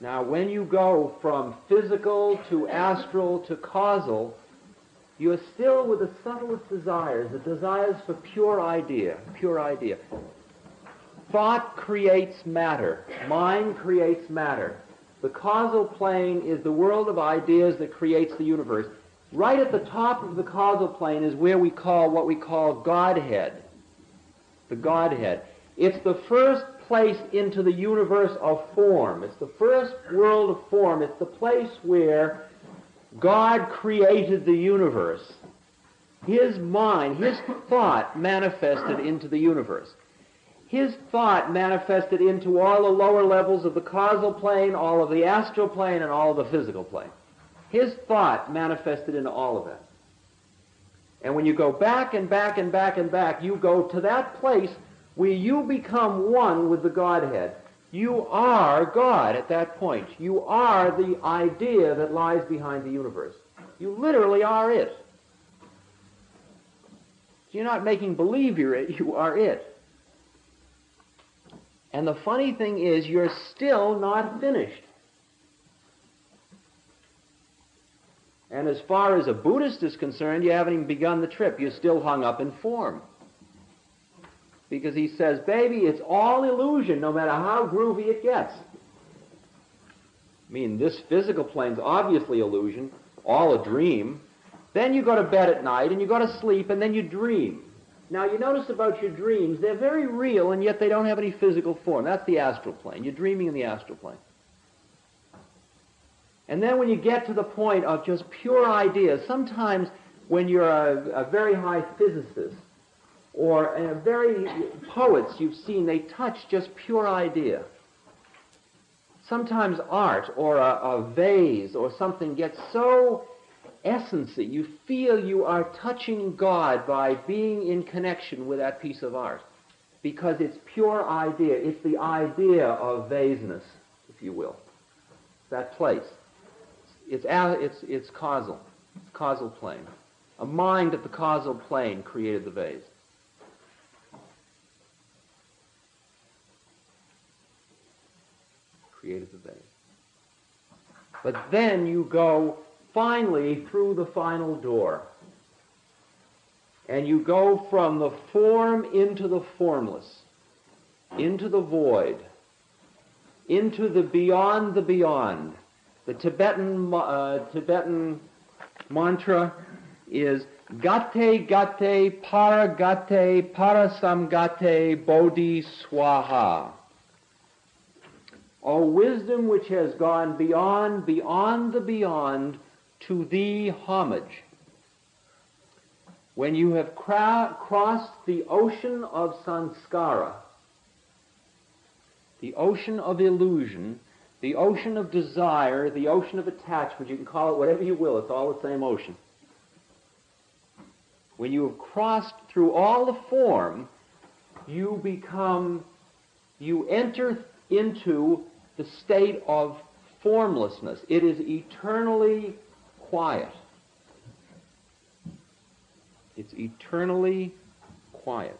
Now, when you go from physical to astral to causal, you are still with the subtlest desires, the desires for pure idea, pure idea. Thought creates matter. Mind creates matter. The causal plane is the world of ideas that creates the universe. Right at the top of the causal plane is where we call what we call Godhead. The Godhead. It's the first place into the universe of form. It's the first world of form. It's the place where God created the universe. His mind, his thought manifested into the universe. His thought manifested into all the lower levels of the causal plane, all of the astral plane, and all of the physical plane. His thought manifested into all of that. And when you go back and back and back and back, you go to that place where you become one with the Godhead. You are God at that point. You are the idea that lies behind the universe. You literally are it. You're not making believe you're it, you are it. And the funny thing is, you're still not finished. And as far as a Buddhist is concerned, you haven't even begun the trip. You're still hung up in form. Because he says, baby, it's all illusion, no matter how groovy it gets. I mean, this physical plane's obviously illusion, all a dream. Then you go to bed at night and you go to sleep and then you dream. Now you notice about your dreams, they're very real and yet they don't have any physical form. That's the astral plane. You're dreaming in the astral plane. And then when you get to the point of just pure ideas, sometimes when you're a, a very high physicist, or uh, very poets you've seen, they touch just pure idea. Sometimes art or a, a vase or something gets so essency, you feel you are touching God by being in connection with that piece of art. Because it's pure idea. It's the idea of vaseness, if you will. That place. It's, it's, it's causal. It's causal plane. A mind at the causal plane created the vase. Created the vase. But then you go finally through the final door. And you go from the form into the formless, into the void, into the beyond the beyond. The Tibetan, uh, Tibetan mantra is Gate Gate Paragate Parasamgate Bodhi Swaha. O wisdom which has gone beyond, beyond the beyond, to thee homage. When you have cra- crossed the ocean of samskara, the ocean of illusion, the ocean of desire, the ocean of attachment, you can call it whatever you will, it's all the same ocean. When you have crossed through all the form, you become, you enter into the state of formlessness. It is eternally quiet. It's eternally quiet.